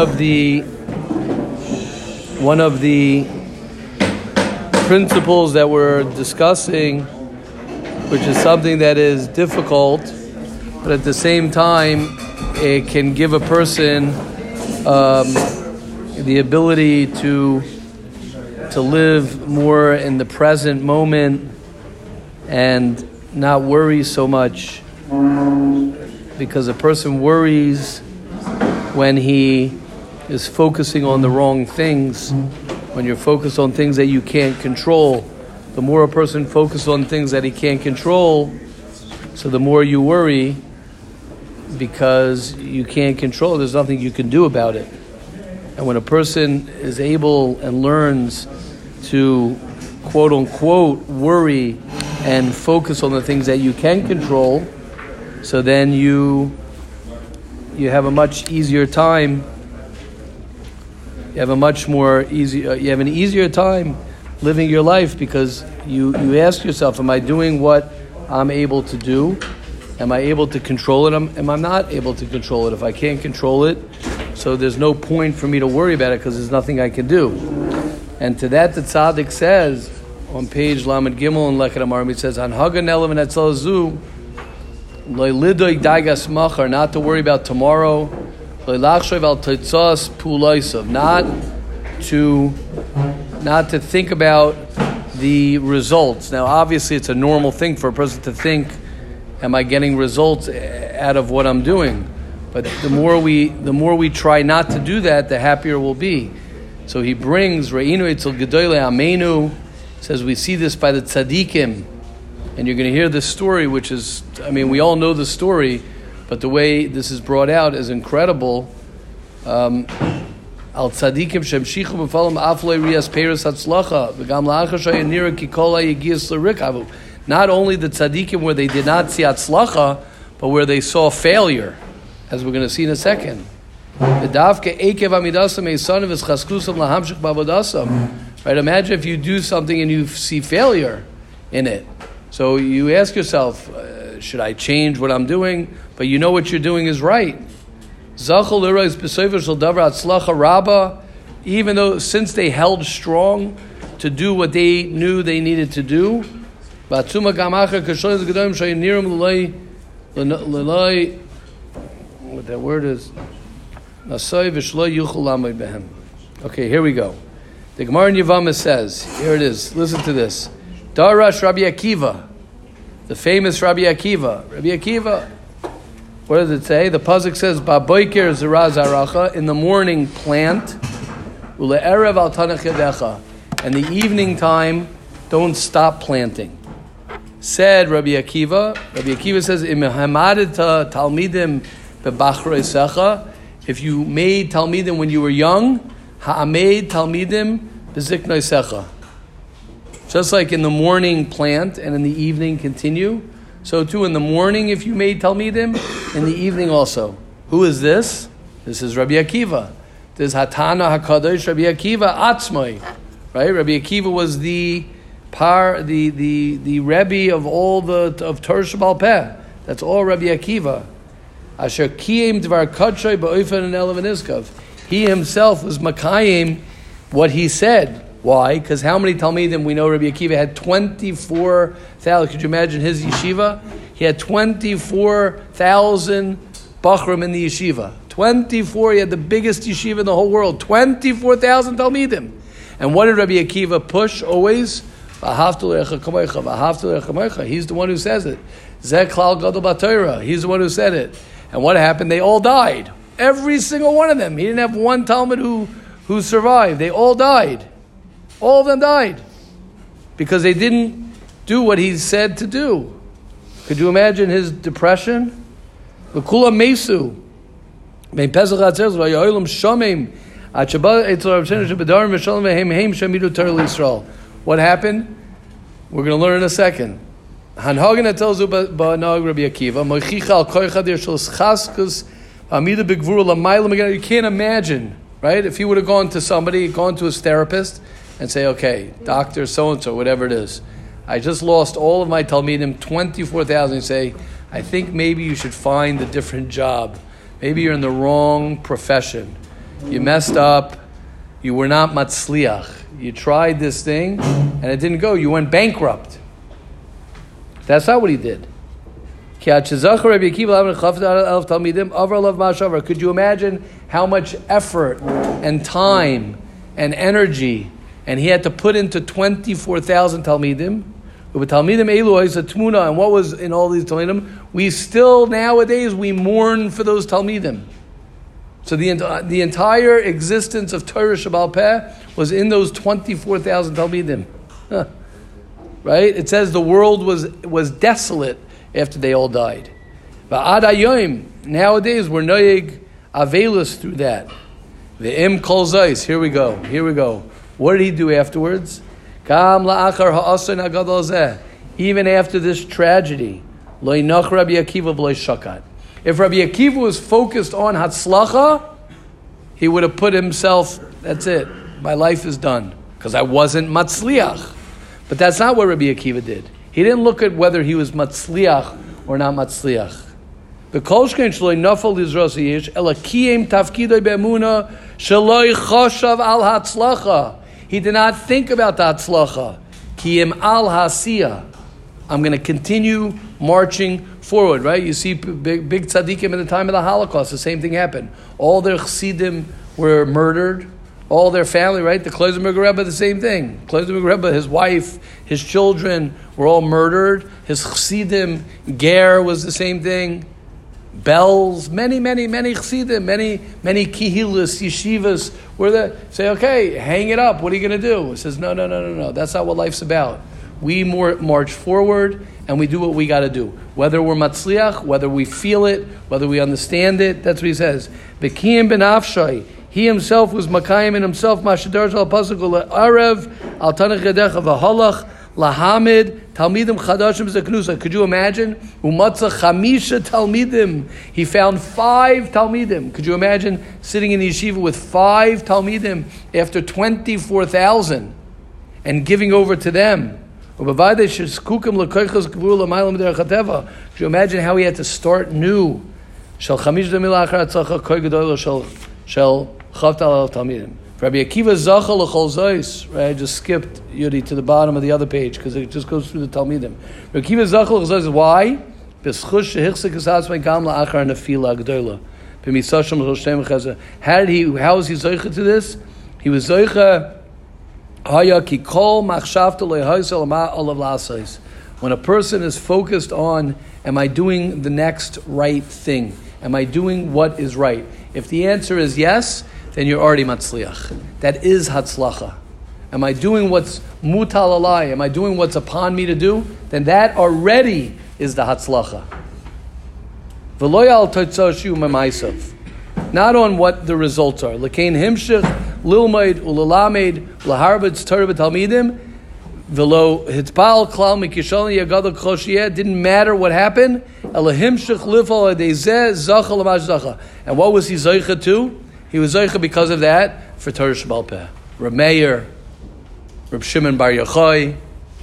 of the one of the principles that we're discussing, which is something that is difficult, but at the same time, it can give a person um, the ability to to live more in the present moment and not worry so much. Because a person worries when he is focusing on the wrong things when you're focused on things that you can't control the more a person focuses on things that he can't control so the more you worry because you can't control there's nothing you can do about it and when a person is able and learns to quote unquote worry and focus on the things that you can control, so then you you have a much easier time. You have a much more easy. Uh, you have an easier time living your life because you you ask yourself, "Am I doing what I'm able to do? Am I able to control it? Am, am I not able to control it? If I can't control it, so there's no point for me to worry about it because there's nothing I can do." And to that, the tzaddik says on page Lamed Gimel in Leket Amar, he says, "On Hagan Elam and dagas machar, not to worry about tomorrow, not to not to think about the results. Now, obviously, it's a normal thing for a person to think, "Am I getting results out of what I'm doing?" But the more we the more we try not to do that, the happier we'll be. So he brings Re'inu Etzel Gedoyle Amenu. Says we see this by the tzaddikim, and you're going to hear this story, which is, I mean, we all know the story, but the way this is brought out is incredible. Um, Al tzaddikim shemshichu b'falam aflei rias peres hatzlacha v'gam la'achashay nira kikola yigiyas l'rikavu. Not only the tzaddikim where they did not see hatzlacha, but where they saw failure, as we're going to see in a second. Right? Imagine if you do something and you see failure in it. So you ask yourself, uh, should I change what I'm doing? But you know what you're doing is right. Even though since they held strong to do what they knew they needed to do, what that word is Okay, here we go. The Gemara in Yevama says, here it is, listen to this. Darash Rabbi Akiva, the famous Rabbi Akiva. Rabbi Akiva, what does it say? The Pazik says, Baboiker Ziraz Aracha, in the morning plant, Ule'erev al Tanach and the evening time, don't stop planting. Said Rabbi Akiva, Rabbi Akiva says, Im Hamadita Talmidim Bebachrei Secha, if you made Talmidim when you were young, ha'amed Talmidim beziknoi secha. Just like in the morning plant and in the evening continue, so too in the morning if you made Talmidim, in the evening also. Who is this? This is Rabbi Akiva. This is Hatana Hakadosh Rabbi Akiva Atzmai. Right? Rabbi Akiva was the par the the the Rebbe of all the of Torah Peh. That's all Rabbi Akiva. Asher kiyim dvar kadshay and He himself was makayim what he said. Why? Because how many Talmidim we know Rabbi Akiva had 24,000. Could you imagine his yeshiva? He had 24,000 Bachram in the yeshiva. 24, he had the biggest yeshiva in the whole world. 24,000 Talmidim. And what did Rabbi Akiva push always? He's the one who says it. Zeklal Gadol He's the one who said it. And what happened? They all died. Every single one of them. He didn't have one Talmud who, who survived. They all died. All of them died. Because they didn't do what he said to do. Could you imagine his depression? Mesu. What happened? We're going to learn in a second. Tells Rabbi You can't imagine, right? If he would have gone to somebody, gone to his therapist, and say, okay, doctor so and so, whatever it is, I just lost all of my four thousand. and Say, I think maybe you should find a different job. Maybe you're in the wrong profession. you messed up, you were not matzliach. You tried this thing and it didn't go. You went bankrupt. That's not what he did. Could you imagine how much effort and time and energy and he had to put into 24,000 Talmidim? And what was in all these Talmidim? We still, nowadays, we mourn for those Talmidim. So the, the entire existence of Torah Shabbal Peh was in those 24,000 Talmidim. Huh. Right? It says the world was, was desolate after they all died. But nowadays we're noyig avelus through that. The im kol here we go, here we go. What did he do afterwards? Even after this tragedy, Rabbi Akiva If Rabbi Akiva was focused on Hatzlacha, he would have put himself, that's it, my life is done. Because I wasn't Matzliach. But that's not what Rabbi Akiva did. He didn't look at whether he was Matzliach or not Matzliach. The shloi nafal lizrosi yish elakiyim tafkidoi be'emuna shaloi choshav al hatzlacha. He did not think about the hatzlacha. Kiyim al hasiya. I'm going to continue marching forward, right? You see big, big tzaddikim in the time of the Holocaust, the same thing happened. All their chassidim were murdered, all their family, right? The Kloisenberg Rebbe, the same thing. Kloisenberg Rebbe, his wife, his children were all murdered. His chassidim, Ger was the same thing. Belz, many, many, many chassidim, many, many kihilas, yeshivas, where there. Say, okay, hang it up. What are you going to do? He says, no, no, no, no, no. That's not what life's about. We more, march forward and we do what we got to do. Whether we're matzliach, whether we feel it, whether we understand it, that's what he says. Bekiyim ben Afshai, he himself was makayim in himself, mashadar al pasuk arev al tanach yedech of halach lahamid talmidim chadashim zeknusa. Could you imagine? Umatza chamisha talmidim. He found five talmidim. Could you imagine sitting in the yeshiva with five talmidim after twenty four thousand and giving over to them? Could you imagine how he had to start new? Shall chamish demila achar atzacha koy gedol shall al talmidim. Rabbi Akiva zacha l'chol zois. Right, I just skipped Yudi to the bottom of the other page because it just goes through the talmidim. Rabbi Akiva zacha l'chol zois. Why? B'schush shehichsek esas me'gam la'achar nefila gdola. B'misasham l'chol shem How did he? How was he zoicha to this? He was zoicha when a person is focused on, am I doing the next right thing? Am I doing what is right? If the answer is yes, then you're already matzliach. That is hatzlacha. Am I doing what's mutal alai? Am I doing what's upon me to do? Then that already is the hatzlacha. Not on what the results are. Lekain himshich lilmaid ulalamed laharbetz Torah b'talmidim velo hitpal klal mikishon yagadol kloshiyeh didn't matter what happened elahim shech lifal adezeh zacha lamash zacha and what was he zaycha to? He was zaycha because of that for Torah Shabbal Peh. Reb Reb Shimon Bar Yochai,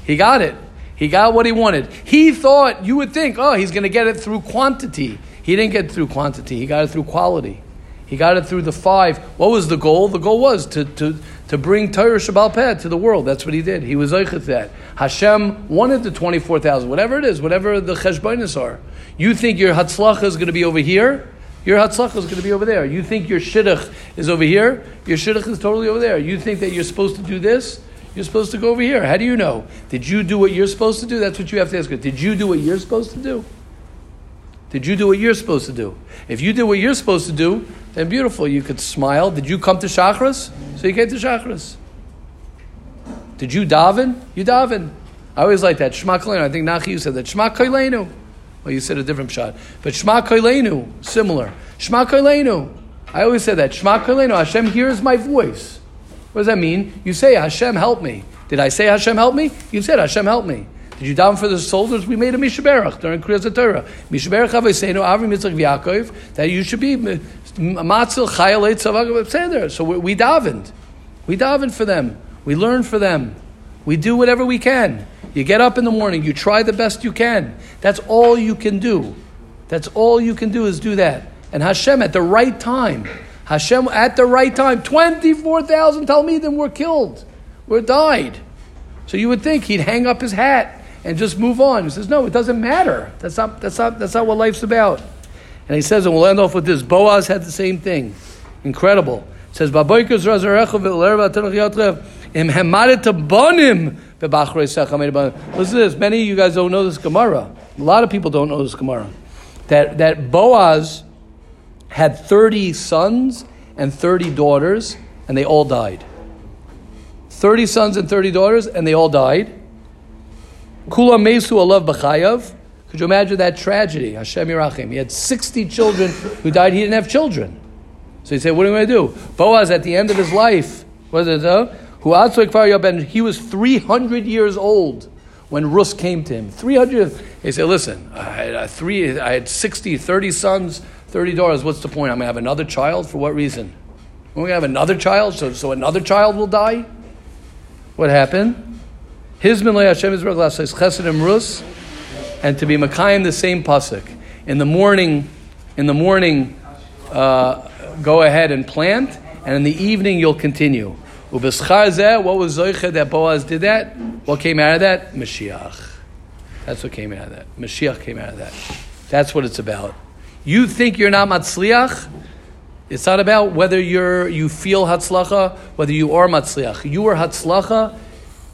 he got it. He got what he wanted. He thought you would think, oh, he's going to get it through quantity. He didn't get it through quantity. He got it through quality. He got it through the five. What was the goal? The goal was to, to, to bring Torah Shabbal to the world. That's what he did. He was Eichet that. Hashem wanted the 24,000, whatever it is, whatever the Cheshbonis are. You think your Hatzlacha is going to be over here? Your Hatzlacha is going to be over there. You think your Shidduch is over here? Your Shidduch is totally over there. You think that you're supposed to do this? You're supposed to go over here. How do you know? Did you do what you're supposed to do? That's what you have to ask. Did you do what you're supposed to do? Did you do what you're supposed to do? If you did what you're supposed to do, then beautiful. You could smile. Did you come to Shachris? So you came to Shachris. Did you daven? You daven. I always like that. shemakalenu I think Nachi, you said that. Shema. Well, you said a different shot. But Shema Koleinu, similar. Shema Koleinu. I always say that. Shema Koleinu. Hashem hears my voice. What does that mean? You say, Hashem, help me. Did I say Hashem, help me? You said, Hashem, help me. Did you daven for the soldiers? We made a Mishaberach during Kriyas Torah. Mishaberach Havayseinu Avram Yitzchak V'Yakov that you should be uh, Matzil Chayal Tzavag So we, we davened. We davened for them. We learned for them. We do whatever we can. You get up in the morning, you try the best you can. That's all you can do. That's all you can do is do that. And Hashem, at the right time, Hashem, at the right time, 24,000 Talmidim were killed, were died. So you would think he'd hang up his hat and just move on. He says, no, it doesn't matter. That's not, that's not, that's not what life's about. And he says, and we'll end off with this. Boaz had the same thing. Incredible. It says, Listen to this. Many of you guys don't know this Gemara. A lot of people don't know this Gemara. That, that Boaz had 30 sons and 30 daughters, and they all died. 30 sons and 30 daughters, and they all died. Kula Mesu Alav B'chayav. Could you imagine that tragedy? Hashem Yerachim. He had 60 children who died. He didn't have children. So he said, what are we going to do? Boaz, at the end of his life, was it, uh, who and he was 300 years old when Rus came to him. 300. He said, listen, I had, uh, three, I had 60, 30 sons, 30 daughters. What's the point? I'm going to have another child? For what reason? We're going to have another child, so, so another child will die? What happened? His Hashem is says Chesed and Rus, and to be Makayim the same pasuk. In the morning, in the morning, uh, go ahead and plant, and in the evening you'll continue. What was Zoicha that Boaz did that? What came out of that? Mashiach. That's what came out of that. Mashiach came out of that. That's what it's about. You think you're not Matzliach? It's not about whether you're, you feel Hatzlacha, whether you are Matzliach. You are Hatzlacha.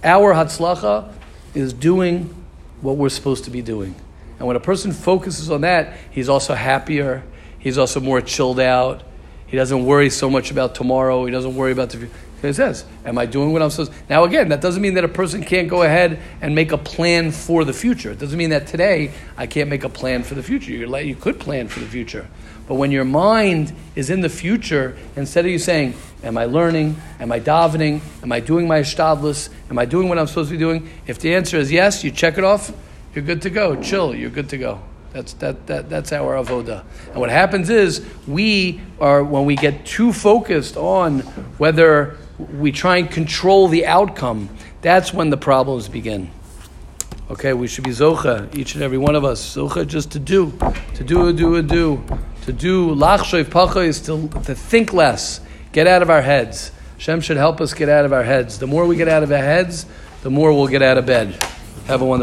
Our Hatzlacha is doing what we're supposed to be doing. And when a person focuses on that, he's also happier. He's also more chilled out. He doesn't worry so much about tomorrow. He doesn't worry about the future. It says, Am I doing what I'm supposed to? Now, again, that doesn't mean that a person can't go ahead and make a plan for the future. It doesn't mean that today I can't make a plan for the future. you could plan for the future. But when your mind is in the future, instead of you saying, Am I learning? Am I davening? Am I doing my shtadlis? Am I doing what I'm supposed to be doing? If the answer is yes, you check it off, you're good to go. Chill, you're good to go. That's, that, that, that's our avoda. And what happens is we are, when we get too focused on whether we try and control the outcome, that's when the problems begin. Okay, we should be zocha, each and every one of us. Zocha just to do, to do, a do, a do. To do lachshoiv pacha is to, to think less, get out of our heads. Hashem should help us get out of our heads. The more we get out of our heads, the more we'll get out of bed. Have a wonderful